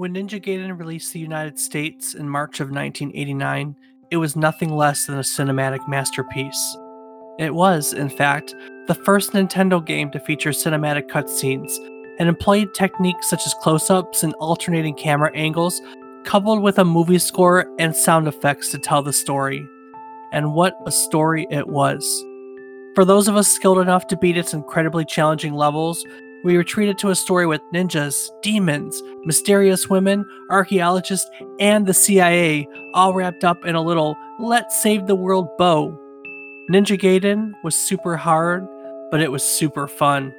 When Ninja Gaiden released the United States in March of 1989, it was nothing less than a cinematic masterpiece. It was, in fact, the first Nintendo game to feature cinematic cutscenes and employed techniques such as close ups and alternating camera angles, coupled with a movie score and sound effects to tell the story. And what a story it was! For those of us skilled enough to beat its incredibly challenging levels, we were treated to a story with ninjas, demons, mysterious women, archaeologists, and the CIA, all wrapped up in a little let's save the world bow. Ninja Gaiden was super hard, but it was super fun.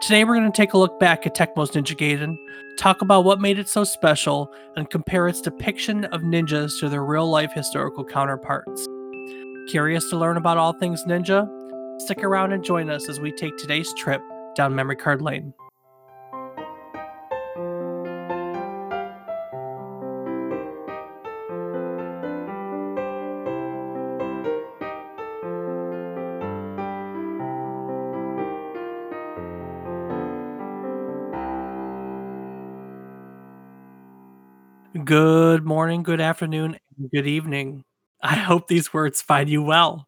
Today we're going to take a look back at Tecmo's Ninja Gaiden, talk about what made it so special, and compare its depiction of ninjas to their real life historical counterparts. Curious to learn about all things ninja? Stick around and join us as we take today's trip down memory card lane. Good morning, good afternoon, good evening. I hope these words find you well.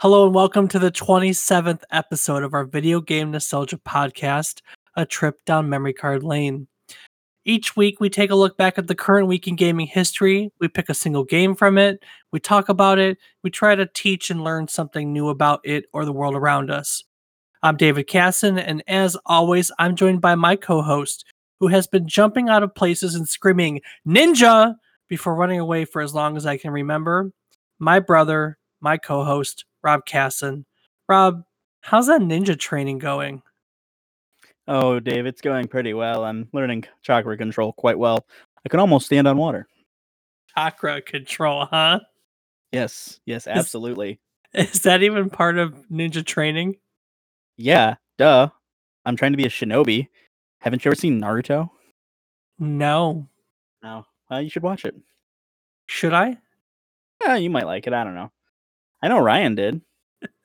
Hello and welcome to the 27th episode of our video game nostalgia podcast, A Trip Down Memory Card Lane. Each week, we take a look back at the current week in gaming history. We pick a single game from it, we talk about it, we try to teach and learn something new about it or the world around us. I'm David Casson, and as always, I'm joined by my co host, who has been jumping out of places and screaming, Ninja! before running away for as long as I can remember. My brother, my co host, Rob Casson. Rob, how's that ninja training going? Oh, Dave, it's going pretty well. I'm learning chakra control quite well. I can almost stand on water. Chakra control, huh? Yes, yes, absolutely. Is, is that even part of ninja training? Yeah, duh. I'm trying to be a shinobi. Haven't you ever seen Naruto? No. No. Well, you should watch it. Should I? Yeah, you might like it. I don't know. I know Ryan did.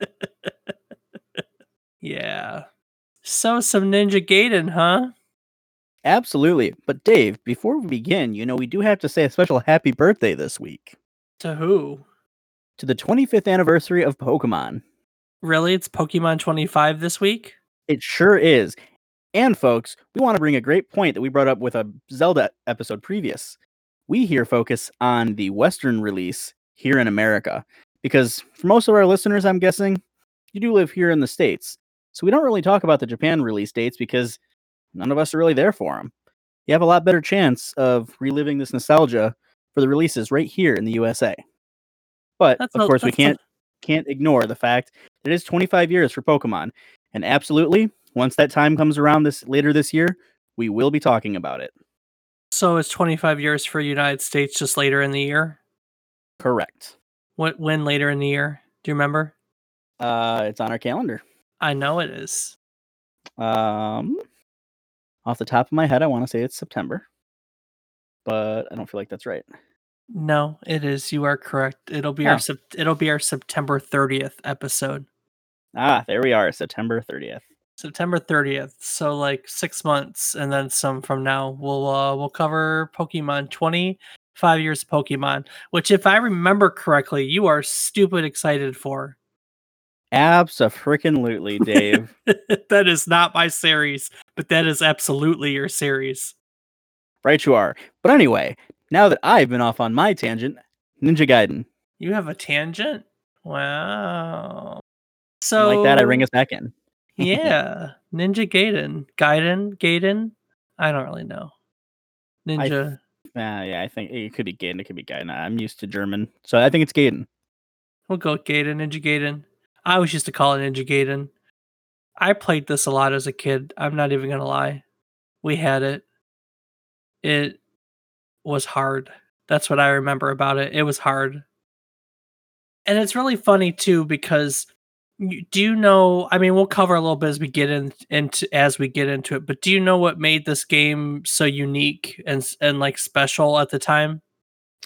yeah. So some Ninja Gaiden, huh? Absolutely. But Dave, before we begin, you know, we do have to say a special happy birthday this week. To who? To the 25th anniversary of Pokemon. Really? It's Pokemon 25 this week? It sure is. And folks, we want to bring a great point that we brought up with a Zelda episode previous. We here focus on the Western release here in America because for most of our listeners, I'm guessing you do live here in the States. So we don't really talk about the Japan release dates because none of us are really there for them. You have a lot better chance of reliving this nostalgia for the releases right here in the USA. But that's of a, course, we can't a... can't ignore the fact that it is 25 years for Pokemon, and absolutely, once that time comes around this later this year, we will be talking about it. So it's 25 years for United States just later in the year. Correct. What when later in the year? Do you remember? Uh, it's on our calendar. I know it is. Um, off the top of my head, I want to say it's September, but I don't feel like that's right. No, it is. You are correct. It'll be our it'll be our September 30th episode. Ah, there we are, September 30th. September 30th. So like 6 months and then some from now we'll uh we'll cover Pokemon 20 five years of Pokemon, which, if I remember correctly, you are stupid excited for. Absolutely, Dave. that is not my series, but that is absolutely your series. Right, you are. But anyway, now that I've been off on my tangent, Ninja Gaiden. You have a tangent? Wow. So like that, I ring us back in. yeah, Ninja Gaiden, Gaiden, Gaiden. I don't really know. Ninja. Uh, yeah, I think it could be Gaiden. It could be Gaiden. I'm used to German, so I think it's Gaiden. We'll go Gaiden, Ninja Gaiden. I always used to call it Ninja Gaiden. I played this a lot as a kid. I'm not even gonna lie. We had it. It was hard. That's what I remember about it. It was hard. And it's really funny too because do you know i mean we'll cover a little bit as we get in, into as we get into it but do you know what made this game so unique and and like special at the time?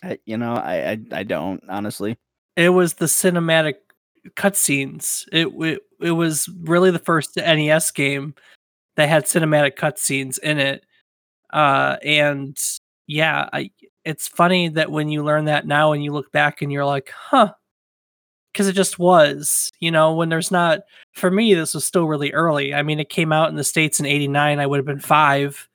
I, you know I, I i don't honestly. It was the cinematic cutscenes. It, it it was really the first nes game that had cinematic cutscenes in it. Uh, and yeah, I, it's funny that when you learn that now and you look back and you're like, huh, because it just was, you know, when there's not, for me, this was still really early. I mean, it came out in the States in 89, I would have been five.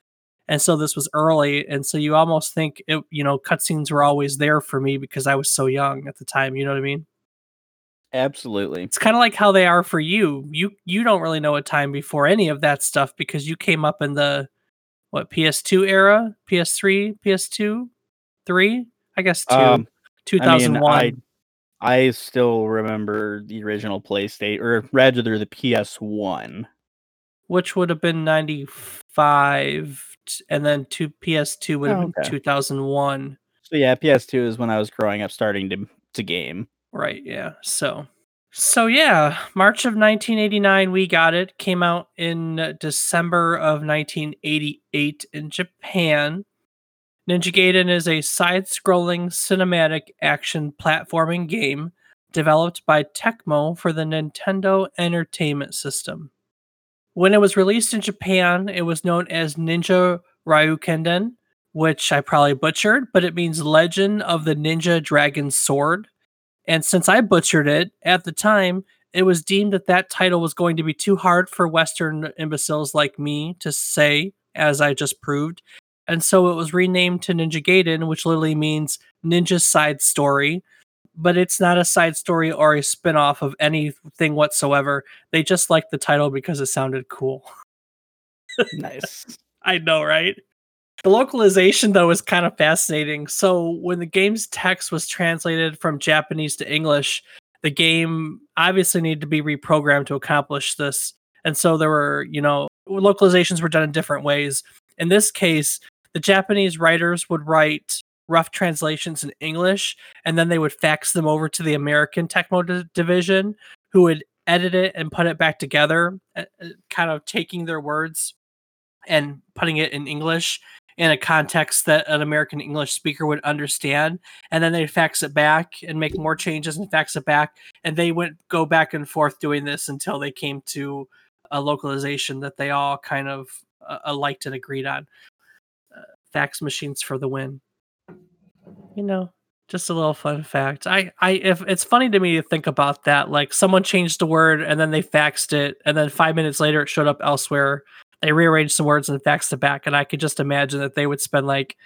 And so this was early. And so you almost think, it, you know, cutscenes were always there for me because I was so young at the time. You know what I mean? Absolutely. It's kind of like how they are for you. You you don't really know a time before any of that stuff because you came up in the what PS2 era, PS3, PS2, three, I guess two, Um, two I mean, thousand one. I still remember the original PlayStation, or rather the PS1. which would have been 95 and then two ps2 would have Oh, been 2001 So yeah, PS2 is when I was growing up, starting to to game. right yeah so so yeah march of 1989 we got it came out in december of 1988 in japan ninja gaiden is a side-scrolling cinematic action platforming game developed by tecmo for the nintendo entertainment system When it was released in Japan, it was known as Ninja Ryukenden, which I probably butchered, but it means Legend of the Ninja Dragon Sword. And since I butchered it at the time, it was deemed that that title was going to be too hard for Western imbeciles like me to say, as I just proved. And so it was renamed to Ninja Gaiden, which literally means Ninja Side Story. But it's not a side story or a spin off of anything whatsoever. They just liked the title because it sounded cool. Nice. I know, right? The localization, though, is kind of fascinating. So, when the game's text was translated from Japanese to English, the game obviously needed to be reprogrammed to accomplish this. And so, there were, you know, localizations were done in different ways. In this case, the Japanese writers would write rough translations in English, and then they would fax them over to the American Tecmo d- division, who would edit it and put it back together, uh, uh, kind of taking their words and putting it in English in a context that an American English speaker would understand. And then they fax it back and make more changes and fax it back. And they would go back and forth doing this until they came to a localization that they all kind of uh, uh, liked and agreed on. Fax machines for the win. You know, just a little fun fact. I, I, if it's funny to me to think about that, like someone changed the word and then they faxed it, and then five minutes later it showed up elsewhere they rearranged some words and faxed it back and i could just imagine that they would spend like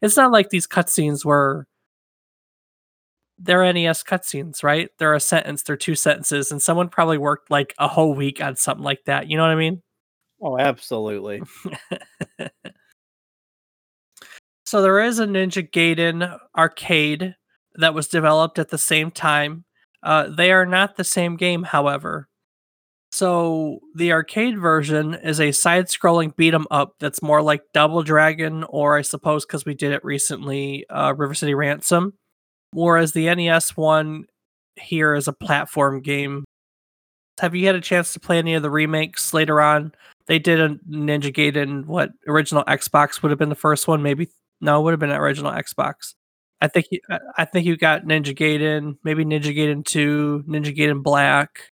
it's not like these cutscenes were they're nes cutscenes right they're a sentence they're two sentences and someone probably worked like a whole week on something like that you know what i mean Oh, absolutely. so there is a ninja gaiden arcade that was developed at the same time uh, they are not the same game however So the arcade version is a side-scrolling beat 'em up that's more like Double Dragon, or I suppose because we did it recently, uh, River City Ransom. Whereas the NES one here is a platform game. Have you had a chance to play any of the remakes later on? They did a Ninja Gaiden. What original Xbox would have been the first one? Maybe no, it would have been original Xbox. I think you, I- think you got Ninja Gaiden, maybe Ninja Gaiden Two, Ninja Gaiden Black.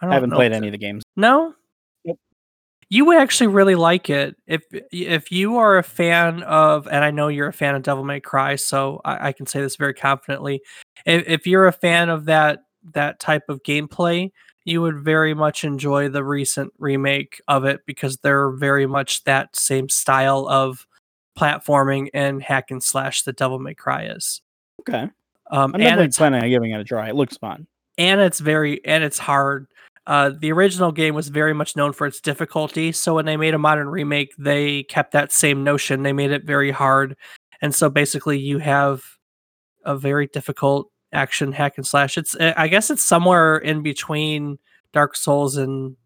I I haven't played any of the games. no? You would actually really like it if if you are a fan of, and I know you're a fan of Devil May Cry, so I, I can say this very confidently. If, if you're a fan of that that type of gameplay, you would very much enjoy the recent remake of it because they're very much that same style of platforming and hack and slash that Devil May Cry is. Okay. Um, I'm and definitely planning on giving it a try. It looks fun. and it's very and it's hard. Uh, the original game was very much known for its difficulty, so when they made a modern remake, they kept that same notion. They made it very hard, and so basically, you have a very difficult action hack and slash. It's uh, I guess it's somewhere in between Dark Souls and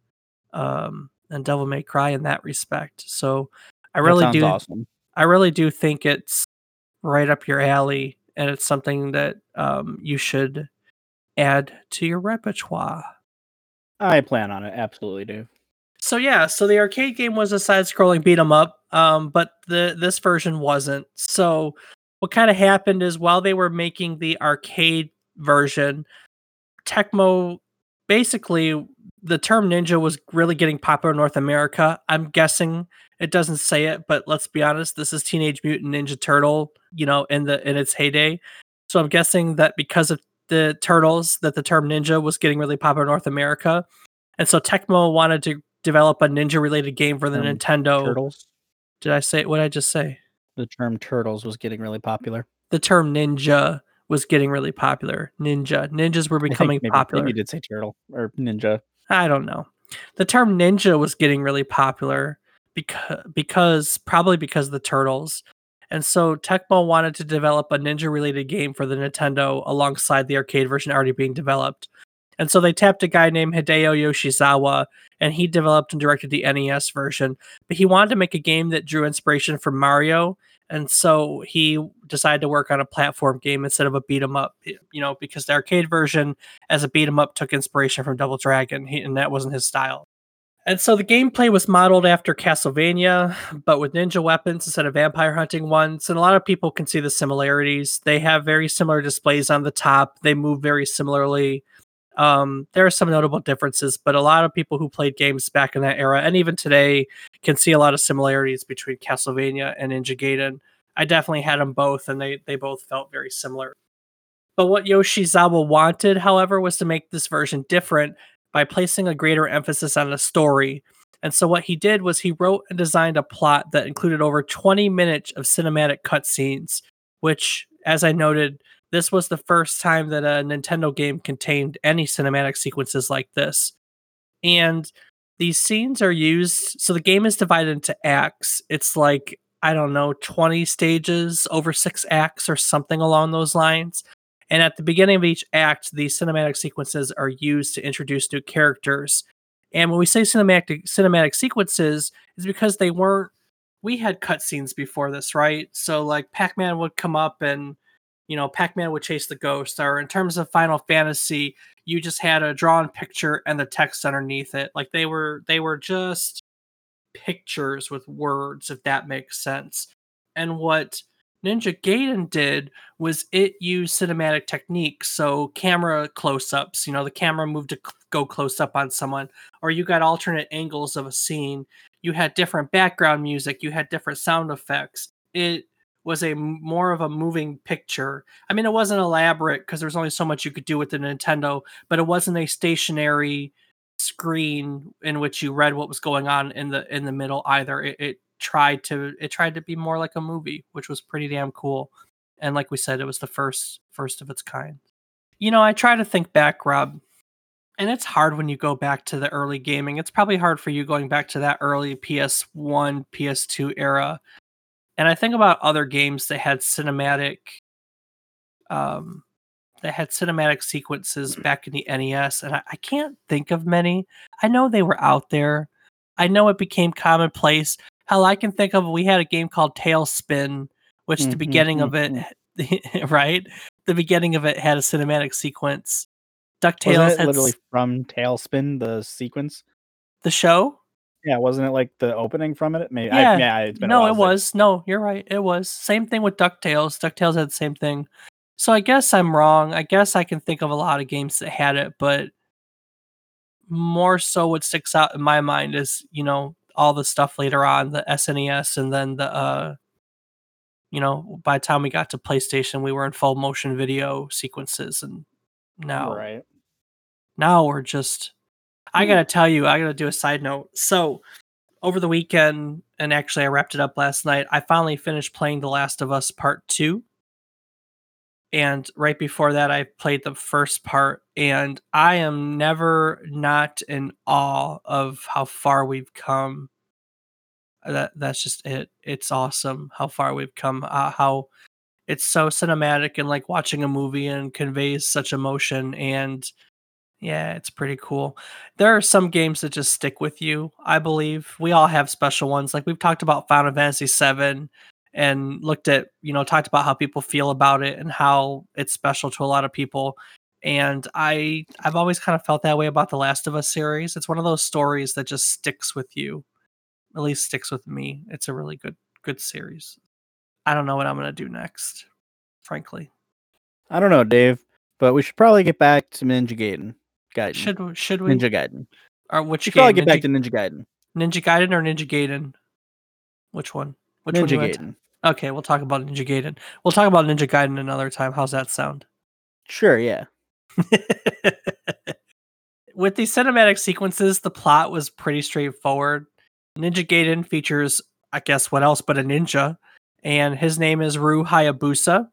um and Devil May Cry in that respect. So I really do awesome. I really do think it's right up your alley, and it's something that um, you should add to your repertoire. I plan on it. Absolutely do. So yeah, so the arcade game was a side-scrolling beat 'em up, um, but the this version wasn't. So what kind of happened is while they were making the arcade version, Tecmo basically the term ninja was really getting popular in North America. I'm guessing It doesn't say it, but let's be honest, this is Teenage Mutant Ninja Turtle, you know, in the in its heyday. So I'm guessing that because of the turtles, that the term ninja was getting really popular in North America, and so Tecmo wanted to develop a ninja related game for the Um, Nintendo. Turtles. Did I say what did I just say? The term turtles was getting really popular. The term ninja was getting really popular. Ninja, ninjas were becoming maybe, popular. Maybe you did say turtle or ninja. I don't know. The term ninja was getting really popular because because probably because of the turtles. And so Tecmo wanted to develop a ninja related game for the Nintendo alongside the arcade version already being developed. And so they tapped a guy named Hideo Yoshizawa and he developed and directed the NES version. But he wanted to make a game that drew inspiration from Mario. And so he decided to work on a platform game instead of a beat 'em up, you know, because the arcade version as a beat 'em up took inspiration from Double Dragon, he, and that wasn't his style. And so the gameplay was modeled after Castlevania, but with ninja weapons instead of vampire hunting ones. And a lot of people can see the similarities. They have very similar displays on the top. They move very similarly. Um, there are some notable differences, but a lot of people who played games back in that era and even today can see a lot of similarities between Castlevania and Ninja Gaiden. I definitely had them both, and they they both felt very similar. But what Yoshizawa wanted, however, was to make this version different by placing a greater emphasis on the story. And so what he did was he wrote and designed a plot that included over 20 minutes of cinematic cutscenes, which, as I noted, this was the first time that a Nintendo game contained any cinematic sequences like this. And these scenes are used, so the game is divided into acts. It's like, I don't know, 20 stages over six acts or something along those lines. And at the beginning of each act, these cinematic sequences are used to introduce new characters. And when we say cinematic cinematic sequences, is because they weren't. We had cutscenes before this, right? So like Pac-Man would come up and you know Pac-Man would chase the ghost. Or in terms of Final Fantasy, you just had a drawn picture and the text underneath it. Like they were they were just pictures with words, if that makes sense. And what Ninja Gaiden did was it used cinematic techniques, so camera close-ups. You know, the camera moved to go close up on someone, or you got alternate angles of a scene. You had different background music. You had different sound effects. It was a more of a moving picture. I mean, it wasn't elaborate because there was only so much you could do with the Nintendo, but it wasn't a stationary screen in which you read what was going on in the in the middle either. It, it tried to it tried to be more like a movie, which was pretty damn cool. And like we said, it was the first first of its kind. You know, I try to think back, Rob, and it's hard when you go back to the early gaming. It's probably hard for you going back to that early PS1, PS2 era. And I think about other games that had cinematic um that had cinematic sequences back in the NES, and I, I can't think of many. I know they were out there. I know it became commonplace. Hell, I can think of we had a game called TaleSpin, which the Mhm, beginning of it, right? The beginning of it had a cinematic sequence. DuckTales had literally s- from TaleSpin the sequence? the show. Yeah, wasn't it like the opening from it? Maybe. Yeah. I, yeah, it's been a No, it was. No, you're right. It was. Same thing with DuckTales. DuckTales had the same thing. So I guess I'm wrong. I guess I can think of a lot of games that had it, but more so what sticks out in my mind is, you know, all the stuff later on, the SNES and then the uh you know, by the time we got to PlayStation, we were in full motion video sequences and now Right. now we're just I Hmm. gotta tell you, I gotta do a side note. So over the weekend, and actually I wrapped it up last night, I finally finished playing The Last of Us Part 2. And right before that, I played the first part, and I am never not in awe of how far we've come. That that's just it. It's awesome how far we've come. Uh, how it's so cinematic and like watching a movie and conveys such emotion and yeah, it's pretty cool. There are some games that just stick with you, I believe. We all have special ones. Like we've talked about Final Fantasy 7 and looked at, you know, talked about how people feel about it and how it's special to a lot of people. And I I've always kind of felt that way about the Last of Us series. It's one of those stories that just sticks with you. At least sticks with me. It's a really good good series. I don't know what I'm going to do next, frankly. I don't know, Dave, but we should probably get back to Ninja Gaiden. Gaiden. Should we- should we Ninja Gaiden. or which We should probably get back to Ninja Gaiden. Ninja Gaiden or Ninja Gaiden? Which one? Which one Ninja you want to- Gaiden. Okay, we'll talk about Ninja Gaiden. We'll talk about Ninja Gaiden another time. How's that sound? Sure, yeah. With these cinematic sequences, the plot was pretty straightforward. Ninja Gaiden features, I guess, what else but a ninja, and his name is Ru Hayabusa,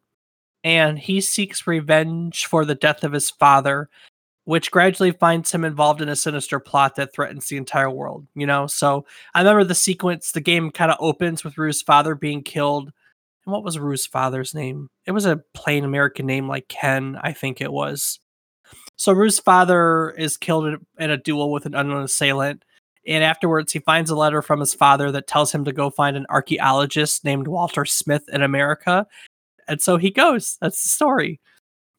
and he seeks revenge for the death of his father, which gradually finds him involved in a sinister plot that threatens the entire world. You know, so I remember the sequence. The game kind of opens with Ru's father being killed. And what was Ru's father's name? It was a plain American name like Ken, I think it was. So Ru's father is killed in- in a duel with an unknown assailant. And afterwards, he finds a letter from his father that tells him to go find an archaeologist named Walter Smith in America. And so he goes. That's the story.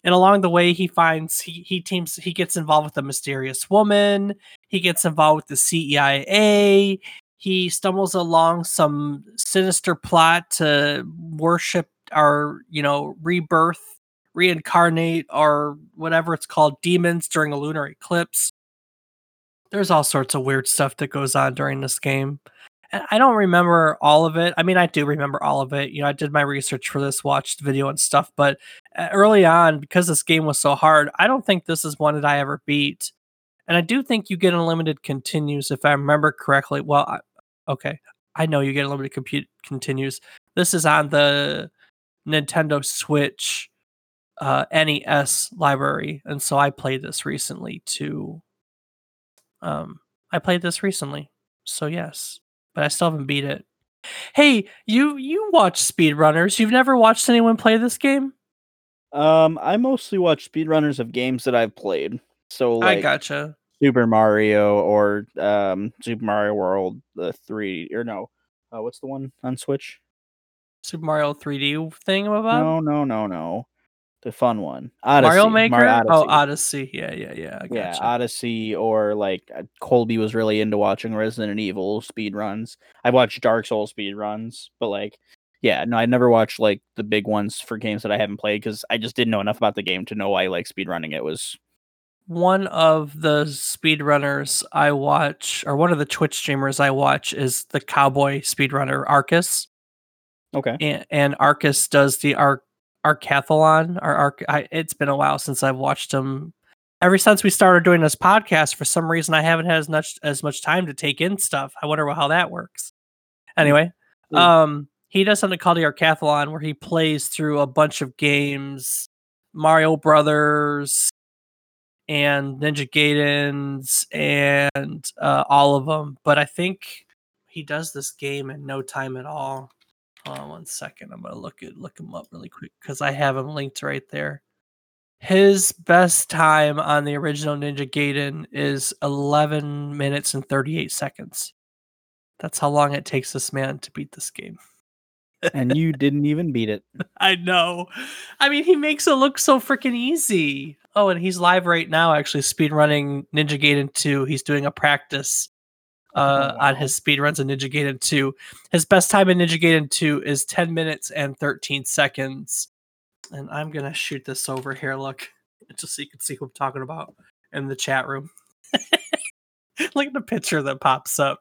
And along the way, he finds he he teams he gets involved with a mysterious woman. He gets involved with the CIA. He stumbles along some sinister plot to worship our you know rebirth reincarnate or whatever it's called demons during a lunar eclipse. There's all sorts of weird stuff that goes on during this game. I don't remember all of it. I mean, I do remember all of it. You know, I did my research for this, watched video and stuff, but uh, early on, because this game was so hard, I don't think this is one that I ever beat. And I do think you get unlimited continues if I remember correctly. Well, I, okay, I know you get unlimited compute continues. This is on the Nintendo Switch uh, NES library, and so I played this recently too. Um, I played this recently, so yes, but I still haven't beat it. Hey, you you watch speedrunners? You've never watched anyone play this game? Um, I mostly watch speedrunners of games that I've played. So like I gotcha. Super Mario or um Super Mario World, the three or no, uh, what's the one on Switch? Super Mario 3D thing about no, no, no, no, the fun one. Odyssey, Mario Maker. Mario Oh, Odyssey. Odyssey. Yeah, yeah, yeah. I Yeah, gotcha. Odyssey or like uh, Colby was really into watching Resident Evil speed runs. I watched Dark Souls speed runs, but like, yeah, no, I never watched like the big ones for games that I haven't played because I just didn't know enough about the game to know why I like speed running. It was one of the speedrunners I watch, or one of the Twitch streamers I watch, is the cowboy speedrunner Arcus, okay. and, and Arcus does the Arc Arcathlon. Or Arc, I, it's been a while since I've watched him. Ever since we started doing this podcast, for some reason I haven't had as much as much time to take in stuff. I wonder how that works. Anyway, Mm. um, he does something called the Arcathlon, where he plays through a bunch of games, Mario Brothers, and Ninja Gaidens and uh, all of them. But I think he does this game in no time at all. Hold on one second. I'm gonna look at look him up really quick because I have him linked right there. His best time on the original Ninja Gaiden is 11 minutes and 38 seconds. That's how long it takes this man to beat this game. and you didn't even beat it. I know. I mean, he makes it look so freaking easy. Oh, and he's live right now, actually, speedrunning Ninja Gaiden 2. He's doing a practice uh, Oh, on his speed runs in Ninja Gaiden 2. His best time in Ninja Gaiden 2 is 10 minutes and 13 seconds. And I'm going to shoot this over here. Look, just so you can see who I'm talking about in the chat room. look at the picture that pops up.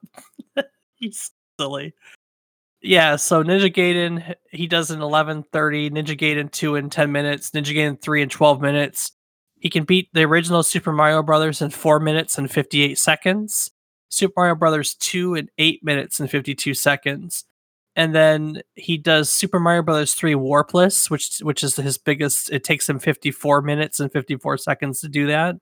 He's silly. Yeah, so Ninja Gaiden he does in 11:30, Ninja Gaiden 2 in 10 minutes, Ninja Gaiden 3 in 12 minutes. He can beat the original Super Mario Brothers in 4 minutes and 58 seconds. Super Mario Brothers 2 in 8 minutes and 52 seconds. And then he does Super Mario Brothers 3 Warpless, which which is his biggest. It takes him 54 minutes and 54 seconds to do that.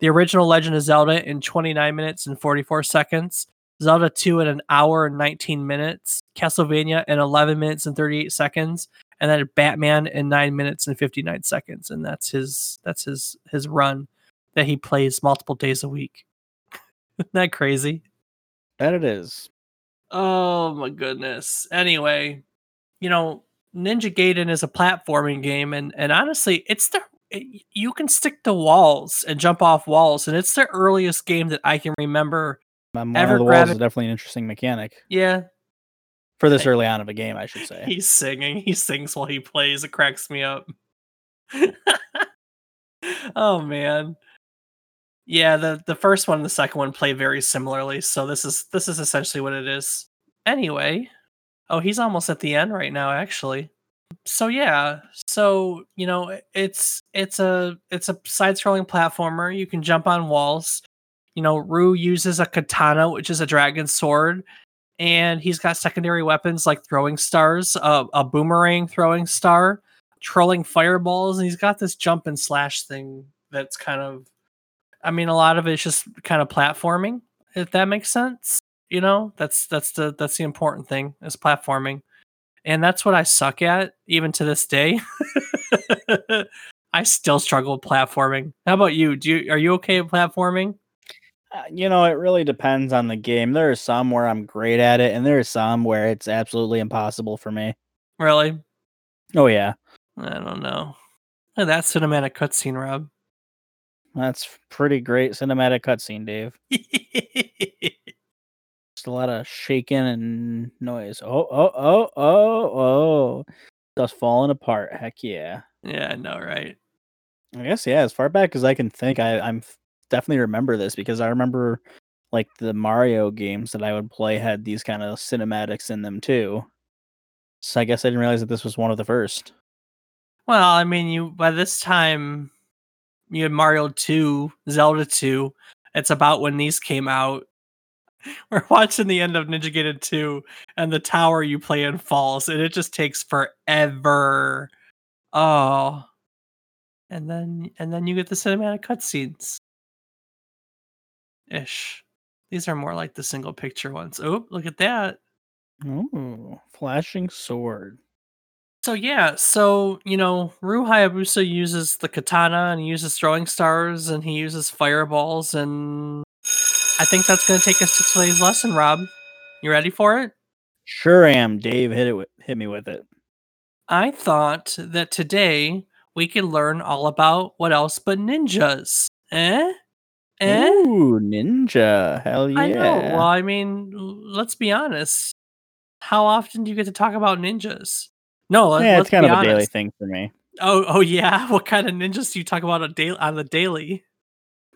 The original Legend of Zelda in 29 minutes and 44 seconds. Zelda 2 in an hour and 19 minutes, Castlevania in 11 minutes and 38 seconds, and then Batman in 9 minutes and 59 seconds and that's his that's his his run that he plays multiple days a week. Isn't that crazy? That it is. Oh my goodness. Anyway, you know, Ninja Gaiden is a platforming game and and honestly, it's the it- you can stick to walls and jump off walls and it's the earliest game that I can remember. Um, Ever the walls gravi- is definitely an interesting mechanic Yeah, for this Hey. early on of a game, I should say. He's singing. He sings while he plays. It cracks me up. oh man. Yeah, the the first one and the second one play very similarly. So this is this is essentially what it is. anyway, oh, he's almost at the end right now, actually. So yeah, so you know, it's it's a it's a side-scrolling platformer. You can jump on walls. You know, Ru uses a katana, which is a dragon sword, and he's got secondary weapons like throwing stars, uh, a boomerang throwing star, trolling fireballs, and he's got this jump and slash thing that's kind of I mean, a lot of it's just kind of platforming, if that makes sense. You know, that's that's the that's the important thing is platforming, and that's what I suck at even to this day. I still struggle with platforming. How about you? Do you are you okay with platforming? Uh, you know, it really depends on the game. There are some where I'm great at it, and there are some where it's absolutely impossible for me. Really? Oh yeah, I don't know. That cinematic cutscene, Rob. That's pretty great cinematic cutscene, Dave. Just a lot of shaking and noise. Oh, oh, oh, oh, oh. Stuff's falling apart. Heck yeah. yeah, I know, right? I guess yeah. As far back as I can think, I I'm definitely remember this because I remember like the Mario games that I would play had these kind of cinematics in them too. So I guess I didn't realize that this was one of the first. Well, I mean, you by this time you had Mario 2, Zelda 2. It's about when these came out. We're watching the end of Ninja Gaiden 2 and the tower you play in falls and it just takes forever. Oh. And then and then you get the cinematic cutscenes. Ish. These are more like the single picture ones. Oh, look at that. Ooh, flashing sword. So yeah, so you know, Ru Hayabusa uses the katana and he uses throwing stars and he uses fireballs and I think that's gonna take us to today's lesson, Rob. You ready for it? Sure am. Dave hit it with, hit me with it. I thought that today we could learn all about what else but ninjas. Eh? Eh? Ooh, ninja. Hell yeah. I know. Well, I mean, let's be honest. How often do you get to talk about ninjas? No, yeah, it's kind of a daily thing for me. Oh, oh yeah. What kind of ninjas do you talk about on, daily, on the daily?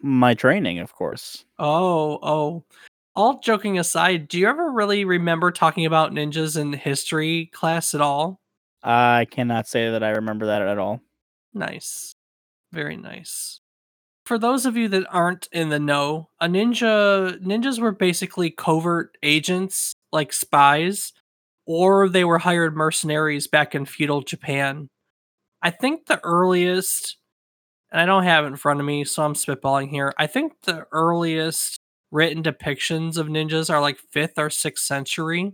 My training, of course. Oh, oh. All joking aside, do you ever really remember talking about ninjas in history class at all? I cannot say that I remember that at all. Nice. Very nice. For those of you that aren't in the know, a ninja ninjas were basically covert agents, like spies, or they were hired mercenaries back in feudal Japan. I think the earliest and I don't have it in front of me, so I'm spitballing here. I think the earliest written depictions of ninjas are like 5th or 6th century.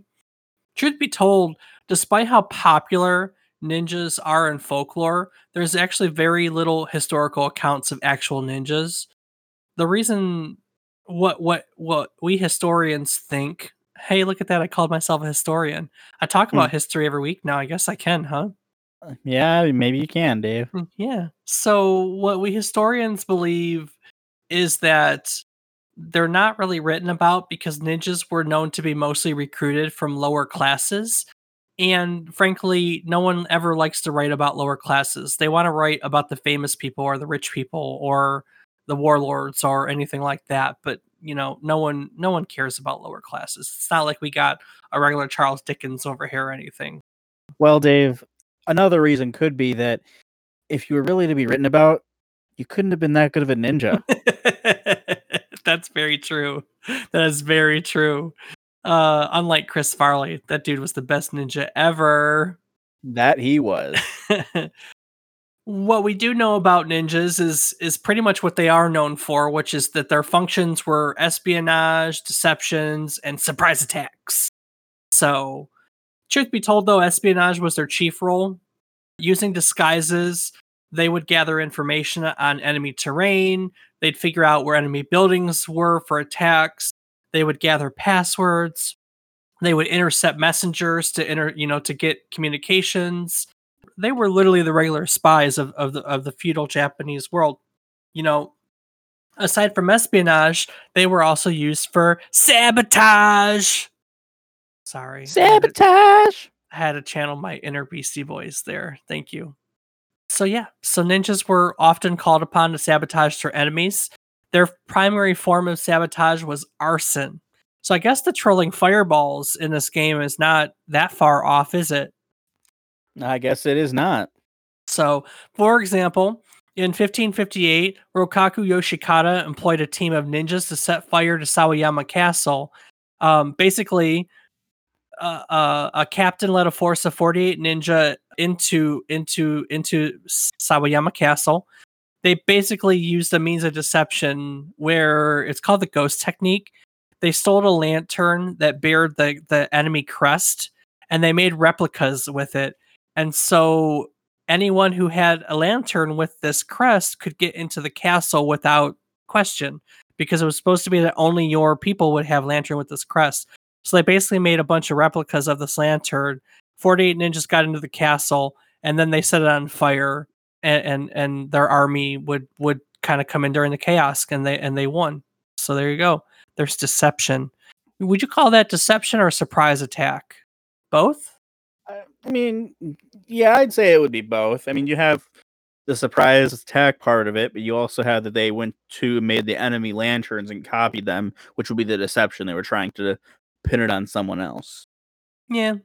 Truth be told, despite how popular ninjas are in folklore, there's actually very little historical accounts of actual ninjas. The reason what what what we historians think, hey, look at that, I called myself a historian. I talk Hmm. about history every week now. I guess I can, huh? Uh, Yeah, maybe you can, Dave. Mm, Yeah. So what we historians believe is that they're not really written about because ninjas were known to be mostly recruited from lower classes. And frankly, no one ever likes to write about lower classes. They want to write about the famous people or the rich people or the warlords or anything like that. But you know, no one no one cares about lower classes. It's not like we got a regular Charles Dickens over here or anything. Well, Dave, another reason could be that if you were really to be written about, you couldn't have been that good of a ninja. That's very true. That is very true. Uh, unlike Chris Farley, that dude was the best ninja ever. that he was. what we do know about ninjas is is pretty much what they are known for, which is that their functions were espionage, deceptions, and surprise attacks. So, truth be told, though, espionage was their chief role. Using disguises, they would gather information on enemy terrain. They'd figure out where enemy buildings were for attacks. They would gather passwords. They would intercept messengers to enter, you know, to get communications. They were literally the regular spies of, of the of the feudal Japanese world. You know, aside from espionage, they were also used for sabotage. Sorry. I had to- Sabotage. I had to channel my inner Beastie Boys there. Thank you. So yeah, so ninjas were often called upon to sabotage their enemies. Their primary form of sabotage was arson. So I guess the trolling fireballs in this game is not that far off, is it? I guess it is not. So, for example, in 1558, Rokkaku Yoshikata employed a team of ninjas to set fire to Sawayama Castle. Um, basically, uh, uh, a captain led a force of 48 ninja into into into Sawayama Castle. They basically used a means of deception where it's called the ghost technique. They stole a lantern that bared the the enemy crest, and they made replicas with it. And so anyone who had a lantern with this crest could get into the castle without question because it was supposed to be that only your people would have lantern with this crest. So they basically made a bunch of replicas of this lantern. 48 ninjas got into the castle and then they set it on fire and and, and their army would would kind of come in during the chaos and they and they won. So there you go. There's deception. Would you call that deception or surprise attack? Both? I mean, yeah, I'd say it would be both. I mean, you have the surprise attack part of it, but you also have that they went to made the enemy lanterns and copied them, which would be the deception. They were trying to pin it on someone else. Yeah.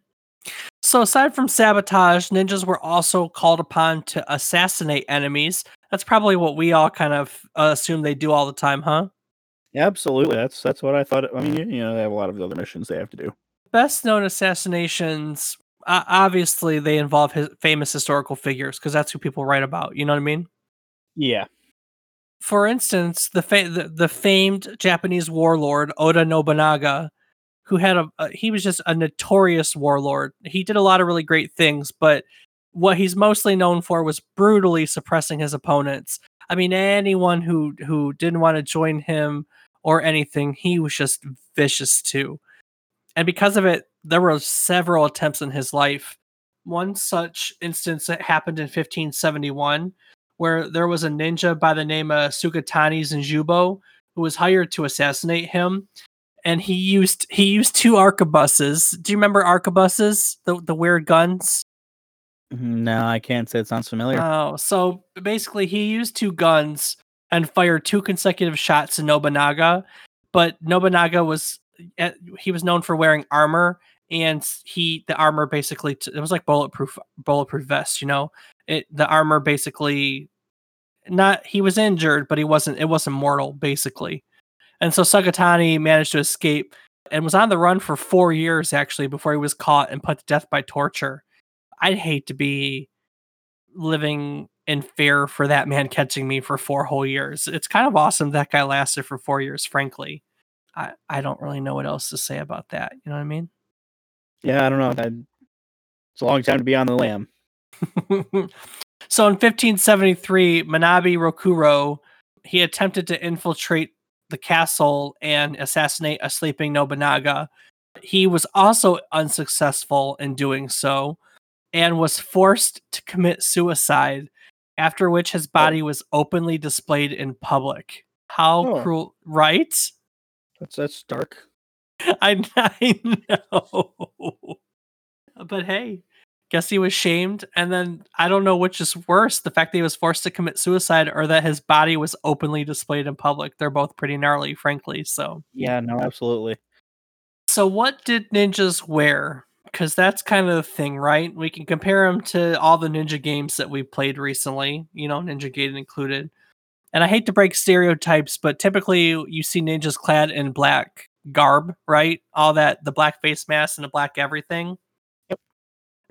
So aside from sabotage, ninjas were also called upon to assassinate enemies. That's probably what we all kind of uh, assume they do all the time, huh? Yeah, absolutely. That's that's what I thought. I mean, you know, they have a lot of other missions they have to do. Best known assassinations, uh, obviously, they involve his famous historical figures because that's who people write about. You know what I mean? Yeah. For instance, the fa- the, the famed Japanese warlord Oda Nobunaga who had a, a he was just a notorious warlord. He did a lot of really great things, but what he's mostly known for was brutally suppressing his opponents. I mean, anyone who who didn't want to join him or anything, he was just vicious too. And because of it, there were several attempts in his life. One such instance that happened in 1571, where there was a ninja by the name of Sukatani Zenjubo who was hired to assassinate him and he used he used two arquebuses. Do you remember arquebuses? The the weird guns? Mm-hmm, no, I can't say it sounds familiar. Oh, so basically he used two guns and fired two consecutive shots in Nobunaga, but Nobunaga was he was known for wearing armor and he the armor basically it was like bulletproof bulletproof vest, you know. It the armor basically not he was injured, but he wasn't it wasn't mortal basically. And so Sukatani managed to escape and was on the run for four years actually before he was caught and put to death by torture. I'd hate to be living in fear for that man catching me for four whole years. It's kind of awesome that guy lasted for four years, frankly. I, I don't really know what else to say about that. You know what I mean? Yeah, I don't know. it's a long time to be on the lam. so in 1573, Manabe Rokuro, he attempted to infiltrate the castle and assassinate a sleeping Nobunaga. He was also unsuccessful in doing so and was forced to commit suicide, after which his oh. body was openly displayed in public. How oh. cruel, right? That's that's dark. I, I know. but hey, guess he was shamed and then i don't know which is worse the fact that he was forced to commit suicide or that his body was openly displayed in public. They're both pretty gnarly frankly so. Yeah no absolutely. So what did ninjas wear? Because that's kind of the thing right? We can compare them to all the ninja games that we've played recently you know ninja gaiden included and i hate to break stereotypes but typically you see ninjas clad in black garb right all that the black face mask and the black everything Yep.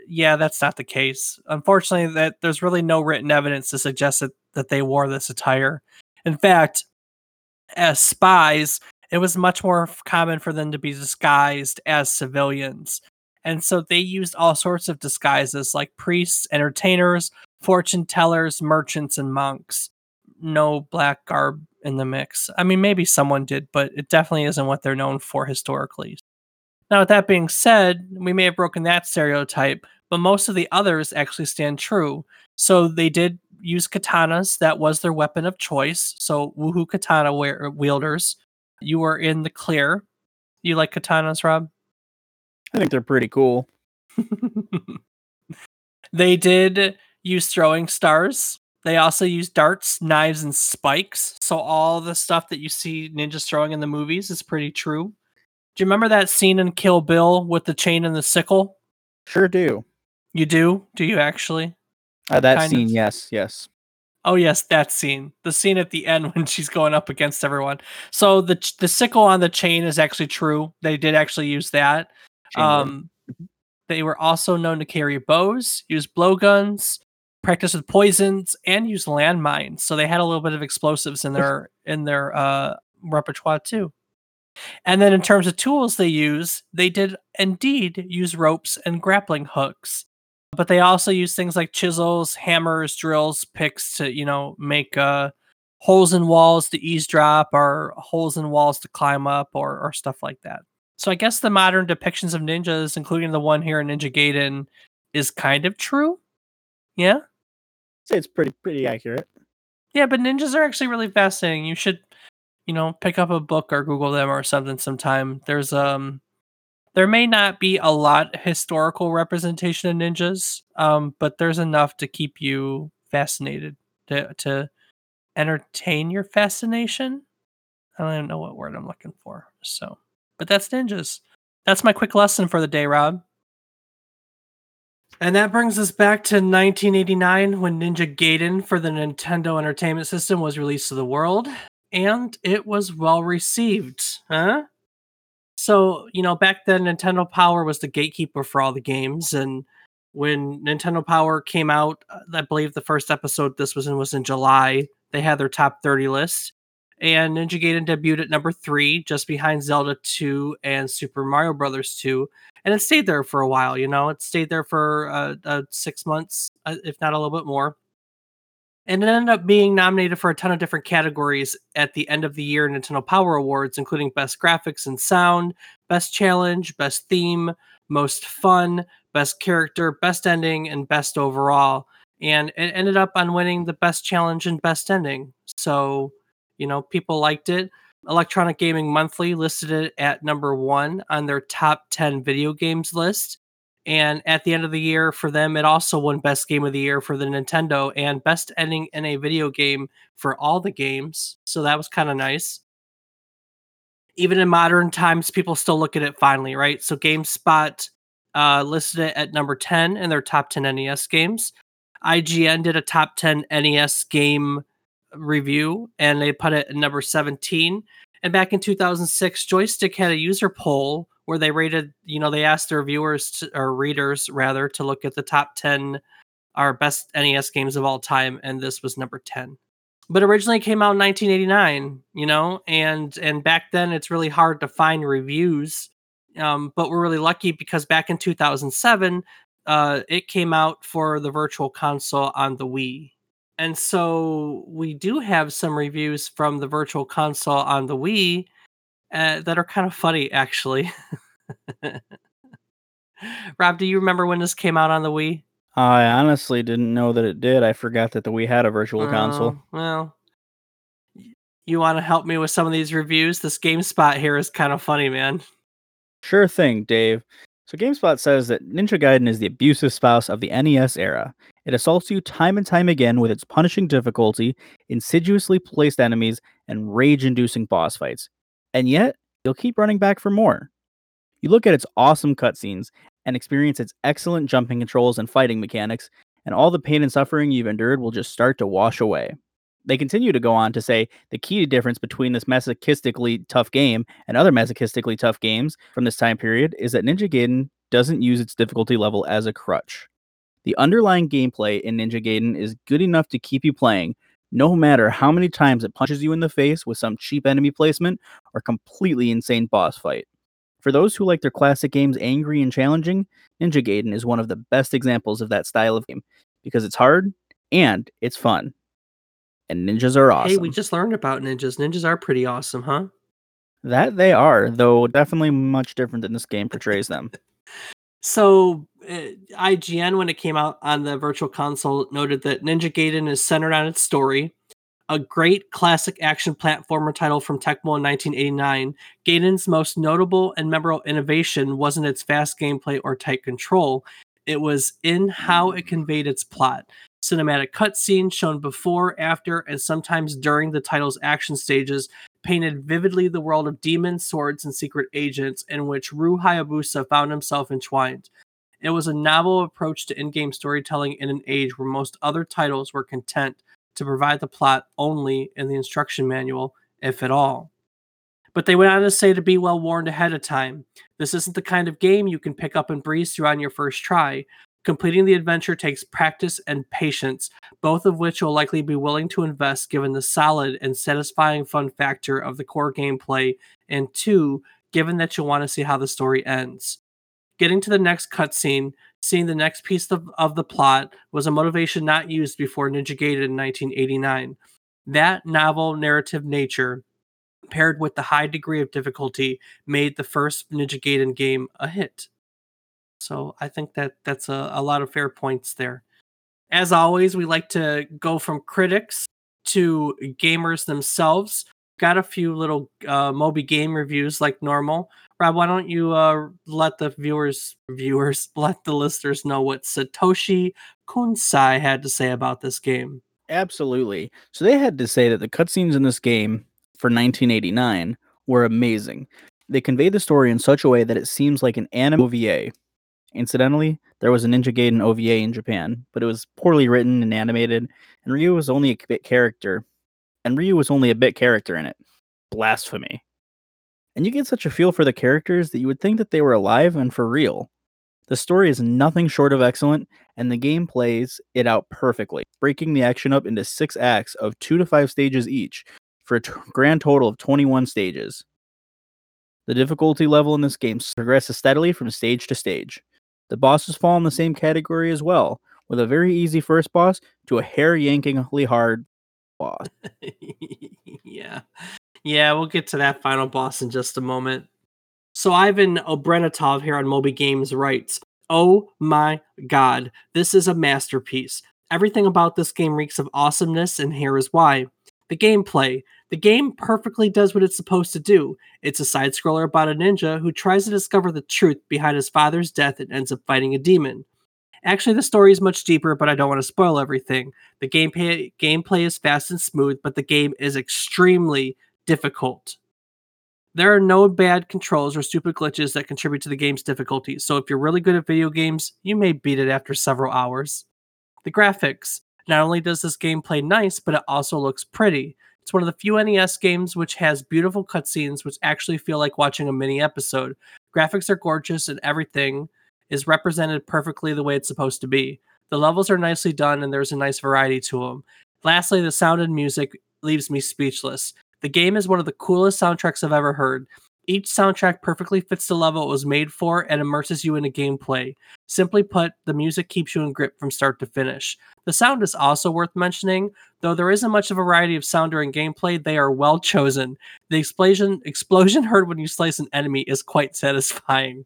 yeah, that's not the case. Unfortunately, that there's really no written evidence to suggest that, that they wore this attire. In fact, as spies, it was much more common for them to be disguised as civilians. And so they used all sorts of disguises like priests, entertainers, fortune tellers, merchants, and monks. No black garb in the mix. I mean, maybe someone did, but it definitely isn't what they're known for historically. Now, with that being said, we may have broken that stereotype, but most of the others actually stand true. So they did use katanas. That was their weapon of choice. So woohoo katana wear- uh, wielders, you were in the clear. You like katanas, Rob? I think they're pretty cool. they did use throwing stars. They also use darts, knives, and spikes. So all the stuff that you see ninjas throwing in the movies is pretty true. Do you remember that scene in Kill Bill with the chain and the sickle? Sure do. You do? Do you actually? Uh, that Kind scene, of. yes, yes. Oh yes, that scene. The scene at the end when she's going up against everyone. So the the sickle on the chain is actually true. They did actually use that. Um, they were also known to carry bows, use blowguns, practice with poisons, and use landmines. So they had a little bit of explosives in their in their uh, repertoire too. And then in terms of tools they use, they did indeed use ropes and grappling hooks. But they also use things like chisels, hammers, drills, picks to, you know, make uh, holes in walls to eavesdrop or holes in walls to climb up or, or stuff like that. So I guess the modern depictions of ninjas, including the one here in Ninja Gaiden, is kind of true. Yeah. Say it's pretty pretty accurate. Yeah, but ninjas are actually really fascinating. You should, you know, pick up a book or Google them or something sometime. There's um there may not be a lot historical representation of ninjas, um, but there's enough to keep you fascinated to to entertain your fascination. I don't even know what word I'm looking for. So, but that's ninjas. That's my quick lesson for the day, Rob. And that brings us back to 1989 when Ninja Gaiden for the Nintendo Entertainment System was released to the world, and it was well received. Huh? So, you know, back then Nintendo Power was the gatekeeper for all the games and when Nintendo Power came out, I believe the first episode this was in was in July. They had their top 30 list and Ninja Gaiden debuted at number 3 just behind Zelda 2 and Super Mario Brothers 2 and it stayed there for a while, you know. It stayed there for uh, uh 6 months uh, if not a little bit more and it ended up being nominated for a ton of different categories at the end of the year Nintendo Power Awards, including Best Graphics and Sound, Best Challenge, Best Theme, Most Fun, Best Character, Best Ending, and Best Overall. And it ended up on winning the Best Challenge and Best Ending. So, you know, people liked it. Electronic Gaming Monthly listed it at number one on their top 10 video games list. And at the end of the year, for them, it also won Best Game of the Year for the Nintendo and Best Ending in a Video Game for all the games. So that was kind of nice. Even in modern times, people still look at it finally, right? So GameSpot uh, listed it at number 10 in their top 10 NES games. IGN did a top 10 NES game review and they put it at number 17. And back in 2006, Joystick had a user poll where they rated, you know, they asked their viewers to, or readers rather to look at the top 10 our best NES games of all time and this was number 10. But originally it came out in 1989, you know, and and back then it's really hard to find reviews. Um, but we're really lucky because back in 2007, uh, it came out for the virtual console on the Wii. And so we do have some reviews from the virtual console on the Wii uh, that are kind of funny, actually. Rob, do you remember when this came out on the Wii? I honestly didn't know that it did. I forgot that the Wii had a virtual console. Oh, well, you want to help me with some of these reviews? This GameSpot here is kind of funny, man. Sure thing, Dave. So GameSpot says that Ninja Gaiden is the abusive spouse of the NES era. It assaults you time and time again with its punishing difficulty, insidiously placed enemies, and rage-inducing boss fights. And yet, you'll keep running back for more. You look at its awesome cutscenes and experience its excellent jumping controls and fighting mechanics, and all the pain and suffering you've endured will just start to wash away. They continue to go on to say the key difference between this masochistically tough game and other masochistically tough games from this time period is that Ninja Gaiden doesn't use its difficulty level as a crutch. The underlying gameplay in Ninja Gaiden is good enough to keep you playing, no matter how many times it punches you in the face with some cheap enemy placement or completely insane boss fight. For those who like their classic games angry and challenging, Ninja Gaiden is one of the best examples of that style of game because it's hard and it's fun. And ninjas are awesome. Hey, we just learned about ninjas. Ninjas are pretty awesome, huh? That they are, though definitely much different than this game portrays them. So, uh, IGN, when it came out on the virtual console, noted that Ninja Gaiden is centered on its story. A great classic action platformer title from Tecmo in 1989, Gaiden's most notable and memorable innovation wasn't its fast gameplay or tight control. It was in how it conveyed its plot. Cinematic cutscenes shown before, after, and sometimes during the title's action stages painted vividly the world of demons, swords, and secret agents in which Ryu Hayabusa found himself entwined. It was a novel approach to in game storytelling in an age where most other titles were content to provide the plot only in the instruction manual, if at all. But they went on to say to be well warned ahead of time. This isn't the kind of game you can pick up and breeze through on your first try. Completing the adventure takes practice and patience, both of which you'll likely be willing to invest given the solid and satisfying fun factor of the core gameplay, and two, given that you'll want to see how the story ends. Getting to the next cutscene, seeing the next piece of, of the plot, was a motivation not used before Ninja Gaiden in 1989. That novel narrative nature, paired with the high degree of difficulty, made the first Ninja Gaiden game a hit. So I think that that's a, a lot of fair points there. As always, we like to go from critics to gamers themselves. Got a few little uh, Moby game reviews like normal. Rob, why don't you uh, let the viewers, viewers, let the listeners know what Satoshi Kunsai had to say about this game? Absolutely. So they had to say that the cutscenes in this game for 1989 were amazing. They convey the story in such a way that it seems like an anime OVA, Incidentally, there was a Ninja Gaiden OVA in Japan, but it was poorly written and animated, and Ryu was only a bit character. And Ryu was only a bit character in it. Blasphemy. And you get such a feel for the characters that you would think that they were alive and for real. The story is nothing short of excellent, and the game plays it out perfectly, breaking the action up into six acts of two to five stages each, for a t- grand total of 21 stages. The difficulty level in this game progresses steadily from stage to stage. The bosses fall in the same category as well, with a very easy first boss to a hair yankingly hard boss. yeah. Yeah, we'll get to that final boss in just a moment. So Ivan Obrenatov here on Moby Games writes, Oh my god, this is a masterpiece. Everything about this game reeks of awesomeness, and here is why. The gameplay. The game perfectly does what it's supposed to do. It's a side scroller about a ninja who tries to discover the truth behind his father's death and ends up fighting a demon. Actually, the story is much deeper, but I don't want to spoil everything. The gameplay gameplay is fast and smooth, but the game is extremely difficult. There are no bad controls or stupid glitches that contribute to the game's difficulty, so if you're really good at video games, you may beat it after several hours. The graphics. Not only does this game play nice, but it also looks pretty. It's one of the few NES games which has beautiful cutscenes which actually feel like watching a mini episode. Graphics are gorgeous and everything is represented perfectly the way it's supposed to be. The levels are nicely done and there's a nice variety to them. Lastly, the sound and music leaves me speechless. The game is one of the coolest soundtracks I've ever heard. Each soundtrack perfectly fits the level it was made for and immerses you in a gameplay. Simply put, the music keeps you in grip from start to finish. The sound is also worth mentioning, though there isn't much of a variety of sound during gameplay, they are well chosen. The explosion explosion heard when you slice an enemy is quite satisfying.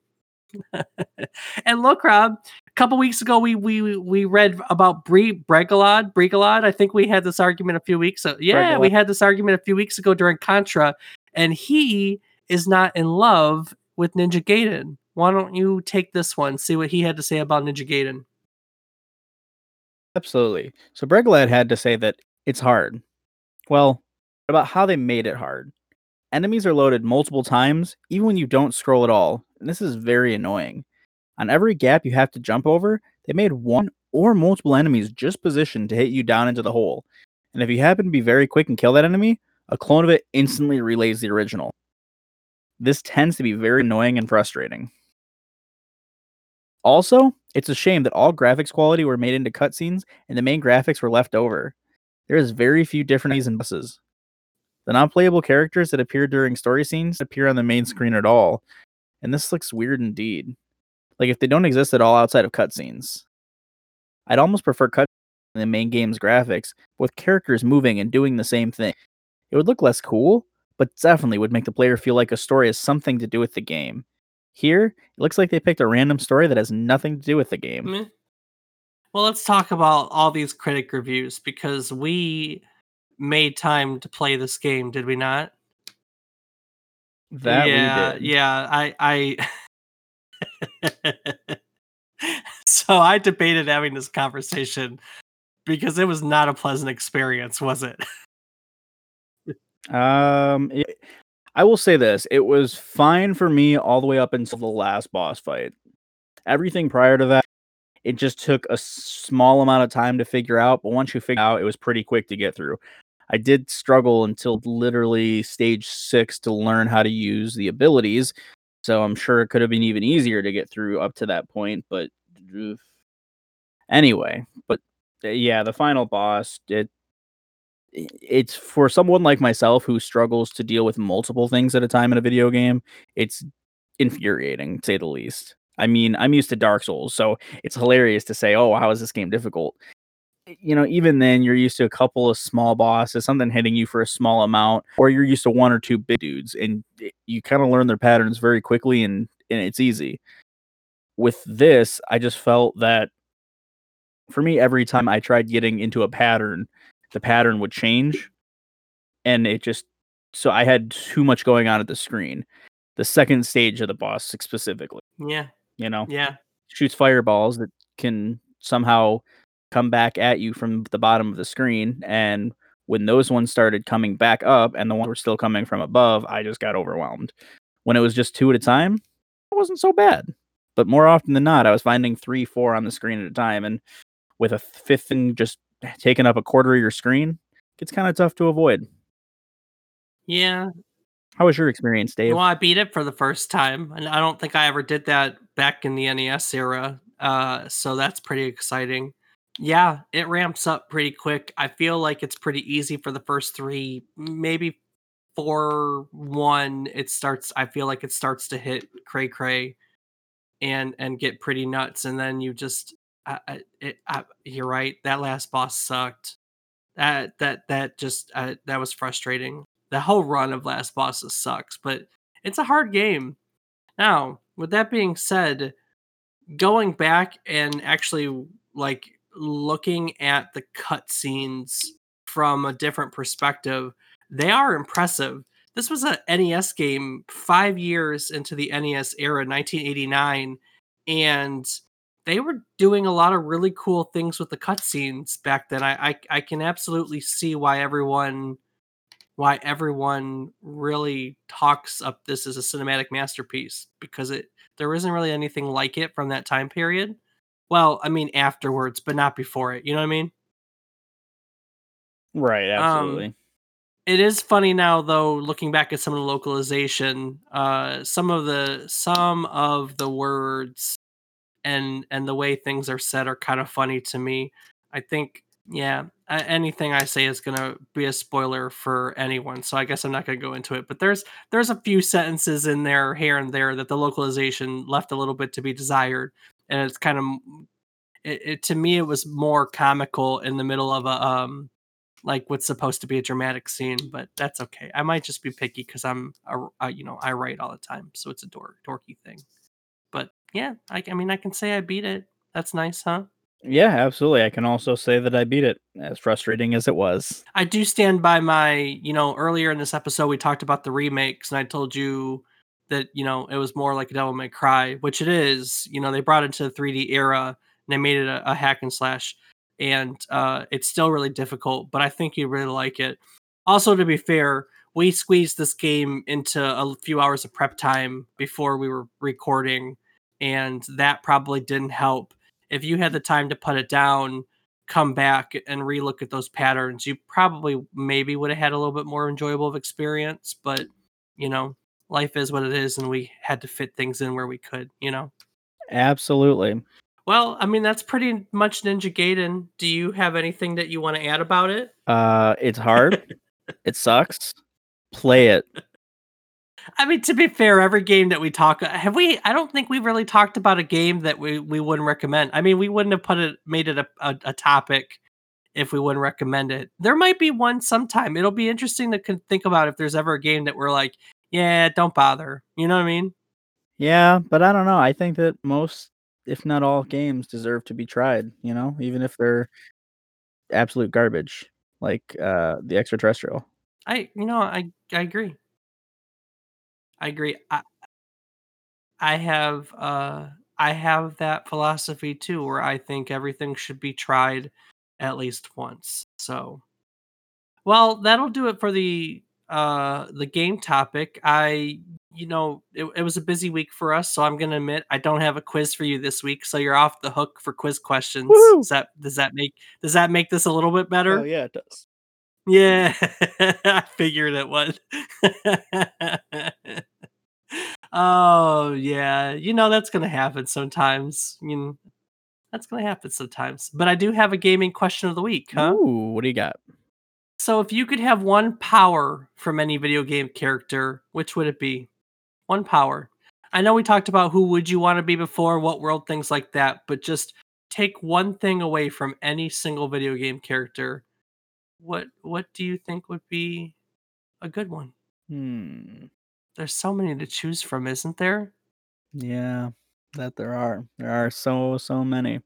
and look, Rob, a couple weeks ago we we we read about Bre Bregalod. Bregalod. I think we had this argument a few weeks ago. Yeah, Bregalod. we had this argument a few weeks ago during Contra, and he is not in love with Ninja Gaiden. Why don't you take this one, see what he had to say about Ninja Gaiden? Absolutely. So Bregalad had to say that it's hard. Well, about how they made it hard. Enemies are loaded multiple times, even when you don't scroll at all, and this is very annoying. On every gap you have to jump over, they made one or multiple enemies just positioned to hit you down into the hole. And if you happen to be very quick and kill that enemy, a clone of it instantly relays the original. This tends to be very annoying and frustrating. Also, it's a shame that all graphics quality were made into cutscenes and the main graphics were left over. There is very few differences in bosses. The non-playable characters that appear during story scenes appear on the main screen at all, and this looks weird indeed. Like if they don't exist at all outside of cutscenes. I'd almost prefer cutscenes in the main game's graphics, with characters moving and doing the same thing. It would look less cool, but definitely would make the player feel like a story has something to do with the game. Here, it looks like they picked a random story that has nothing to do with the game. Mm-hmm. Well, let's talk about all these critic reviews because we made time to play this game, did we not? That yeah, yeah. I, I. so I debated having this conversation because it was not a pleasant experience, was it? Um, it, I will say this: it was fine for me all the way up until the last boss fight. Everything prior to that, it just took a small amount of time to figure out. But once you figure out, it was pretty quick to get through. I did struggle until literally stage six to learn how to use the abilities. So I'm sure it could have been even easier to get through up to that point. But anyway, but uh, yeah, the final boss, it it's for someone like myself who struggles to deal with multiple things at a time in a video game, it's infuriating, to say the least. I mean, I'm used to Dark Souls, so it's hilarious to say, "Oh, how is this game difficult?" You know, even then, you're used to a couple of small bosses, something hitting you for a small amount, or you're used to one or two big dudes, and you kind of learn their patterns very quickly, and and it's easy. With this, I just felt that for me, every time I tried getting into a pattern, the pattern would change, and it just so I had too much going on at the screen. The second stage of the boss specifically. Yeah. You know? Yeah. Shoots fireballs that can somehow come back at you from the bottom of the screen. And when those ones started coming back up and the ones were still coming from above, I just got overwhelmed. When it was just two at a time, it wasn't so bad. But more often than not, I was finding three, four on the screen at a time. And with a fifth thing just taking up a quarter of your screen, it's kind of tough to avoid. Yeah. How was your experience, Dave? Well, I beat it for the first time, and I don't think I ever did that back in the NES era. Uh, so that's pretty exciting. Yeah, it ramps up pretty quick. I feel like it's pretty easy for the first three, maybe four, one. It starts. I feel like it starts to hit cray cray, and and get pretty nuts, and then you just. I, it, I, you're right. That last boss sucked. That that that just uh, that was frustrating the whole run of Last Bosses sucks, but it's a hard game. Now, with that being said, going back and actually like looking at the cutscenes from a different perspective, they are impressive. This was a NES game five years into the NES era, 1989, and they were doing a lot of really cool things with the cutscenes back then. I, I I can absolutely see why everyone why everyone really talks up this as a cinematic masterpiece because it there isn't really anything like it from that time period. Well, I mean afterwards, but not before it. You know what I mean? Right, absolutely. Um, it is funny now though looking back at some of the localization uh some of the some of the words and and the way things are said are kind of funny to me i think yeah, anything I say is gonna be a spoiler for anyone, so I guess I'm not gonna go into it. But there's there's a few sentences in there here and there that the localization left a little bit to be desired, and it's kind of it, it to me it was more comical in the middle of a um like what's supposed to be a dramatic scene, but that's okay. I might just be picky because I'm a, a, you know I write all the time, so it's a dork dorky thing. But yeah, I, I mean I can say I beat it. That's nice, huh? Yeah, absolutely. I can also say that I beat it, as frustrating as it was. I do stand by my, you know, earlier in this episode we talked about the remakes, and I told you that you know it was more like a Devil May Cry, which it is. You know, they brought it to the 3D era and they made it a, a hack and slash, and uh, it's still really difficult, but I think you really like it. Also, to be fair, we squeezed this game into a few hours of prep time before we were recording, and that probably didn't help if you had the time to put it down, come back and relook at those patterns, you probably maybe would have had a little bit more enjoyable of experience. But you know, life is what it is, and we had to fit things in where we could. You know. Absolutely. Well, I mean that's pretty much Ninja Gaiden. Do you have anything that you want to add about it? Uh, it's hard. it sucks. Play it. I mean, to be fair, every game that we talk have we. I don't think we've really talked about a game that we we wouldn't recommend. I mean, we wouldn't have put it made it a, a, a topic if we wouldn't recommend it. There might be one sometime. It'll be interesting to think about if there's ever a game that we're like, yeah, don't bother. You know what I mean? Yeah, but I don't know. I think that most, if not all, games deserve to be tried. You know, even if they're absolute garbage, like uh the extraterrestrial. I, you know, I I agree. I agree. I I have uh I have that philosophy too where I think everything should be tried at least once. So well, that'll do it for the uh the game topic, I you know, it, it was a busy week for us, so I'm gonna admit I don't have a quiz for you this week, so you're off the hook for quiz questions. Woohoo! Does that does that make does that make this a little bit better? Oh yeah, it does. Yeah, I figured it was. oh yeah, you know that's gonna happen sometimes. You know, that's gonna happen sometimes. But I do have a gaming question of the week, huh? Ooh, what do you got? So if you could have one power from any video game character, which would it be? One power. I know we talked about who would you want to be before, what world, things like that, but just take one thing away from any single video game character. What what do you think would be a good one? Hmm. There's so many to choose from, isn't there? Yeah, that there are. There are so so many.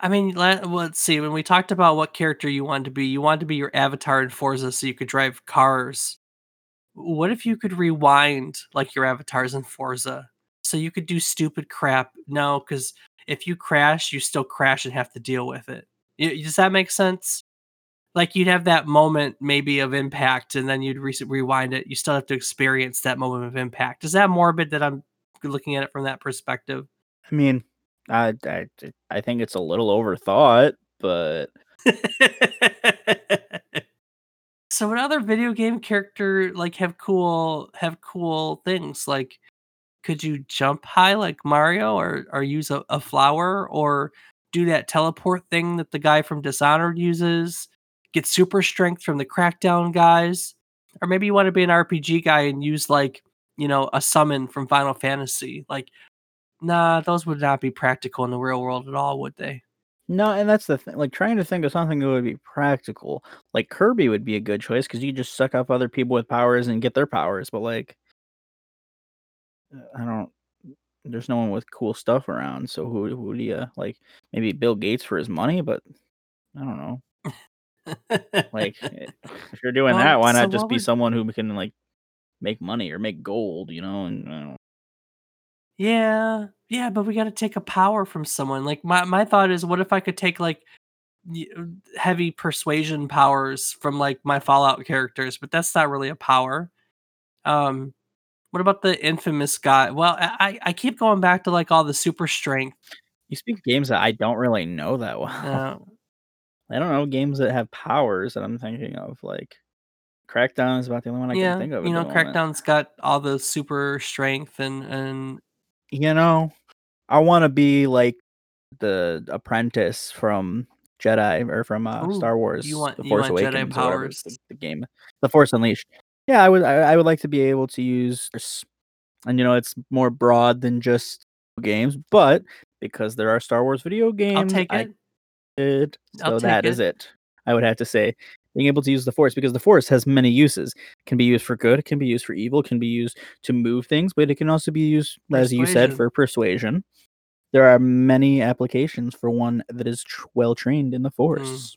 I mean, let, let's see. When we talked about what character you wanted to be, you wanted to be your avatar in Forza so you could drive cars. What if you could rewind like your avatars in Forza so you could do stupid crap? No, because if you crash, you still crash and have to deal with it. Does that make sense? Like you'd have that moment maybe of impact and then you'd re- rewind it. You still have to experience that moment of impact. Is that morbid that I'm looking at it from that perspective? I mean, I I I think it's a little overthought, but so what other video game character like have cool have cool things like could you jump high like mario or or use a, a flower or do that teleport thing that the guy from dishonored uses get super strength from the crackdown guys or maybe you want to be an rpg guy and use like you know a summon from final fantasy like nah those would not be practical in the real world at all would they no, and that's the thing. Like trying to think of something that would be practical. Like Kirby would be a good choice because you just suck up other people with powers and get their powers. But like, I don't. There's no one with cool stuff around. So who who do you like? Maybe Bill Gates for his money, but I don't know. Like, eh, if you're doing Well, that, why so not just be would- someone who can like make money or make gold? You know, and don't Yeah, yeah, but we gotta take a power from someone. Like my my thought is, what if I could take like uh, heavy persuasion powers from like my Fallout characters? But that's not really a power. Um, what about the infamous guy? Well, I I I keep going back to like all the super strength. You speak games that I don't really know that well. Uh, I don't know games that have powers that I'm thinking of. Like Crackdown is about the only one I yeah, can think of. you know, the moment. Crackdown's got all the super strength and and You know, I want to be like the apprentice from Jedi or from uh, Ooh, Star Wars: you want- The you Force want Jedi Awakens, whatever powers. the, the game, The Force Unleashed. Yeah, I would. I, I would like to be able to use, and you know, it's more broad than just games, but because there are Star Wars video games, I'll take I it. it. So that is it. it. I would have to say being able to use the force because the force has many uses. It can be used for good, it can be used for evil, it can be used to move things, but it can also be used, as you said, for persuasion. There are many applications for one that is tr- well trained in the hmm. force.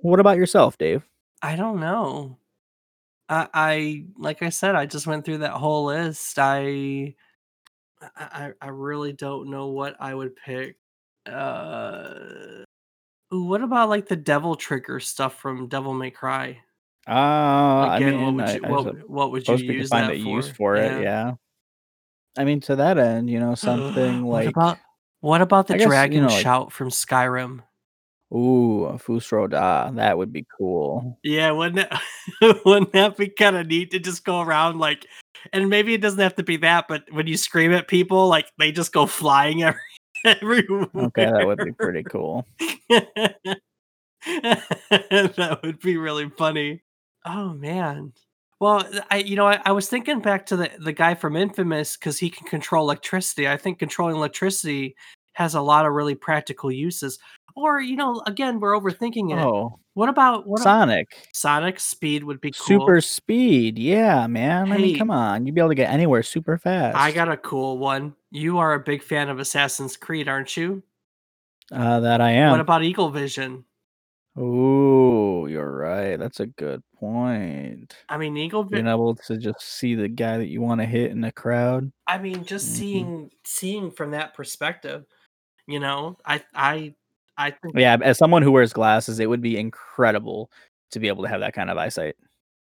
What about yourself, Dave? I don't know. I, I like I said, I just went through that whole list. I I, I really don't know what I would pick. Uh, ooh, what about like the devil trigger stuff from Devil May Cry? Uh, I mean, what would you I what, what would you suppose we can use find that a for? use for it. Yeah. I mean, to that end, you know, something like what about what about the I guess, you dragon know, like- shout from Skyrim? ooh, a Fus Ro Dah, that would be cool. Yeah, wouldn't it, wouldn't that be kind of neat to just go around like, and maybe it doesn't have to be that, but when you scream at people, like they just go flying every everywhere. Okay, that would be pretty cool. that would be really funny. Oh man. Well, I you know I, I was thinking back to the the guy from Infamous because he can control electricity. I think controlling electricity has a lot of really practical uses. Or you know, again, we're overthinking it. Oh, What about what? Sonic. Sonic speed would be cool. Super speed. Yeah, man. I Hey. mean, come on. You'd be able to get anywhere super fast. I got a cool one. You are a big fan of Assassin's Creed, aren't you? uh, that I am. What about Eagle Vision? Ooh, you're right. That's a good point. I mean, Eagle Being able to just see the guy that you want to hit in the crowd. I mean, just Mhm. seeing seeing from that perspective, you know, I I I think Yeah, as someone who wears glasses, it would be incredible to be able to have that kind of eyesight.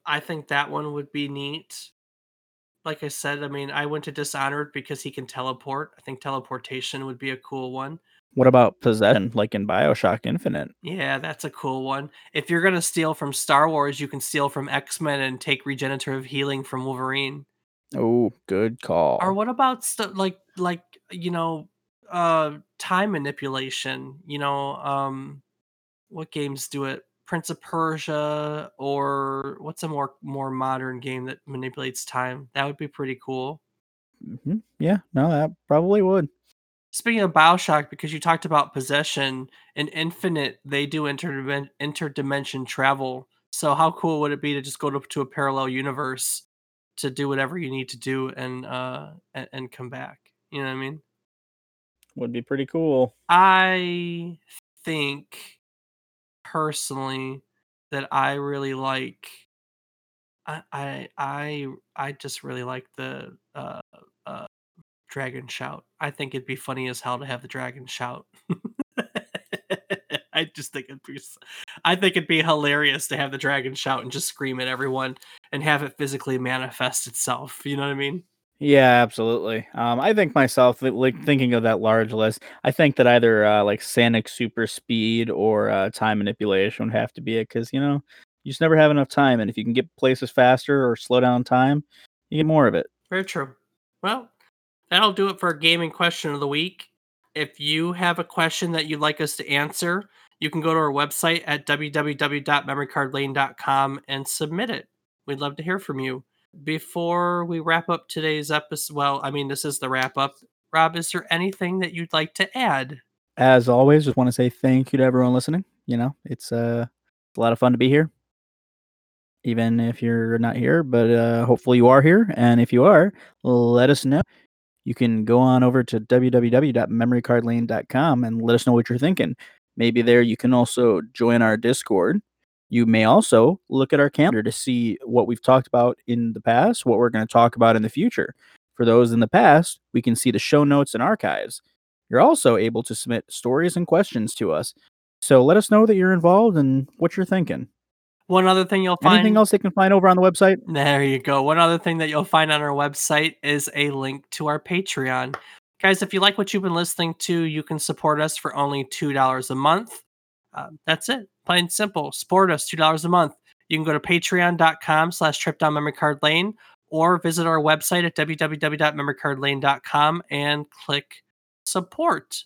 I think that one would be neat. Like I said, I mean, I went to Dishonored because he can teleport. I think teleportation would be a cool one. What about possession, like in Bioshock Infinite? Yeah, that's a cool one. If you're gonna steal from Star Wars, you can steal from X Men and take regenerative healing from Wolverine. Oh, good call. Or what about stuff like like you know, uh, time manipulation? You know, um, what games do it? Prince of Persia, or what's a more more modern game that manipulates time? That would be pretty cool. hmm Yeah, no, that probably would. Speaking of Bioshock, because you talked about possession in Infinite, they do interdimen- interdimension travel. So how cool would it be to just go to, to a parallel universe to do whatever you need to do and uh and, and come back? You know what I mean? Would be pretty cool. I think personally that I really like I I I just really like the uh uh dragon shout. I think it'd be funny as hell to have the dragon shout. I just think it'd be I think it'd be hilarious to have the dragon shout and just scream at everyone and have it physically manifest itself. You know what I mean? Yeah, absolutely. Um, I think myself, like thinking of that large list, I think that either uh, like Sonic super speed or uh, time manipulation would have to be it because you know you just never have enough time, and if you can get places faster or slow down time, you get more of it. Very true. Well, that'll do it for our gaming question of the week. If you have a question that you'd like us to answer, you can go to our website at www.memorycardlane.com and submit it. We'd love to hear from you. Before we wrap up today's episode, well, I mean, this is the wrap up. Rob, is there anything that you'd like to add? As always, just want to say thank you to everyone listening. You know, it's uh, a lot of fun to be here, even if you're not here. But uh, hopefully, you are here, and if you are, let us know. You can go on over to www.memorycardlane.com and let us know what you're thinking. Maybe there you can also join our Discord. You may also look at our calendar to see what we've talked about in the past, what we're going to talk about in the future. For those in the past, we can see the show notes and archives. You're also able to submit stories and questions to us. So let us know that you're involved and what you're thinking. One other thing you'll find. Anything else they can find over on the website? There you go. One other thing that you'll find on our website is a link to our Patreon. Guys, if you like what you've been listening to, you can support us for only $2 a month. Uh, that's it. Plain simple. Support us $2 a month. You can go to patreon.com slash trip down memory card lane or visit our website at www.memorycardlane.com and click support.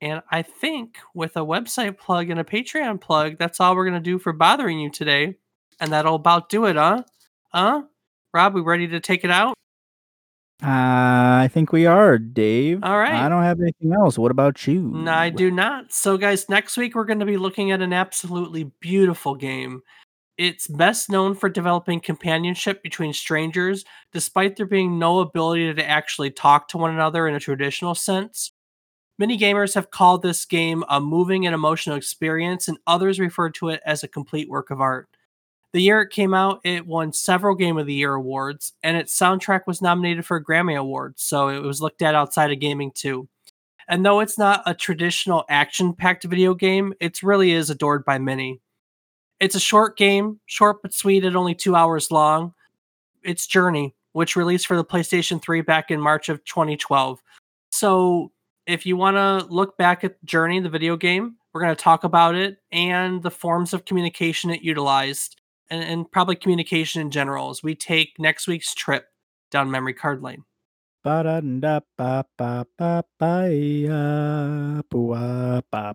And I think with a website plug and a Patreon plug, that's all we're going to do for bothering you today. And that'll about do it, huh? Huh? Rob, we ready to take it out? Uh, I think we are, Dave. All right. I don't have anything else. What about you? No, I do not. So, guys, next week we're going to be looking at an absolutely beautiful game. It's best known for developing companionship between strangers, despite there being no ability to actually talk to one another in a traditional sense. Many gamers have called this game a moving and emotional experience, and others refer to it as a complete work of art. The year it came out, it won several Game of the Year awards, and its soundtrack was nominated for a Grammy Award, so it was looked at outside of gaming too. And though it's not a traditional action packed video game, it really is adored by many. It's a short game, short but sweet at only two hours long. It's Journey, which released for the PlayStation 3 back in March of 2012. So if you want to look back at Journey, the video game, we're going to talk about it and the forms of communication it utilized and, and probably communication in general as we take next week's trip down memory card lane. Ba-da-da-ba-ba-ba-ba-ya, boo-wa-ba.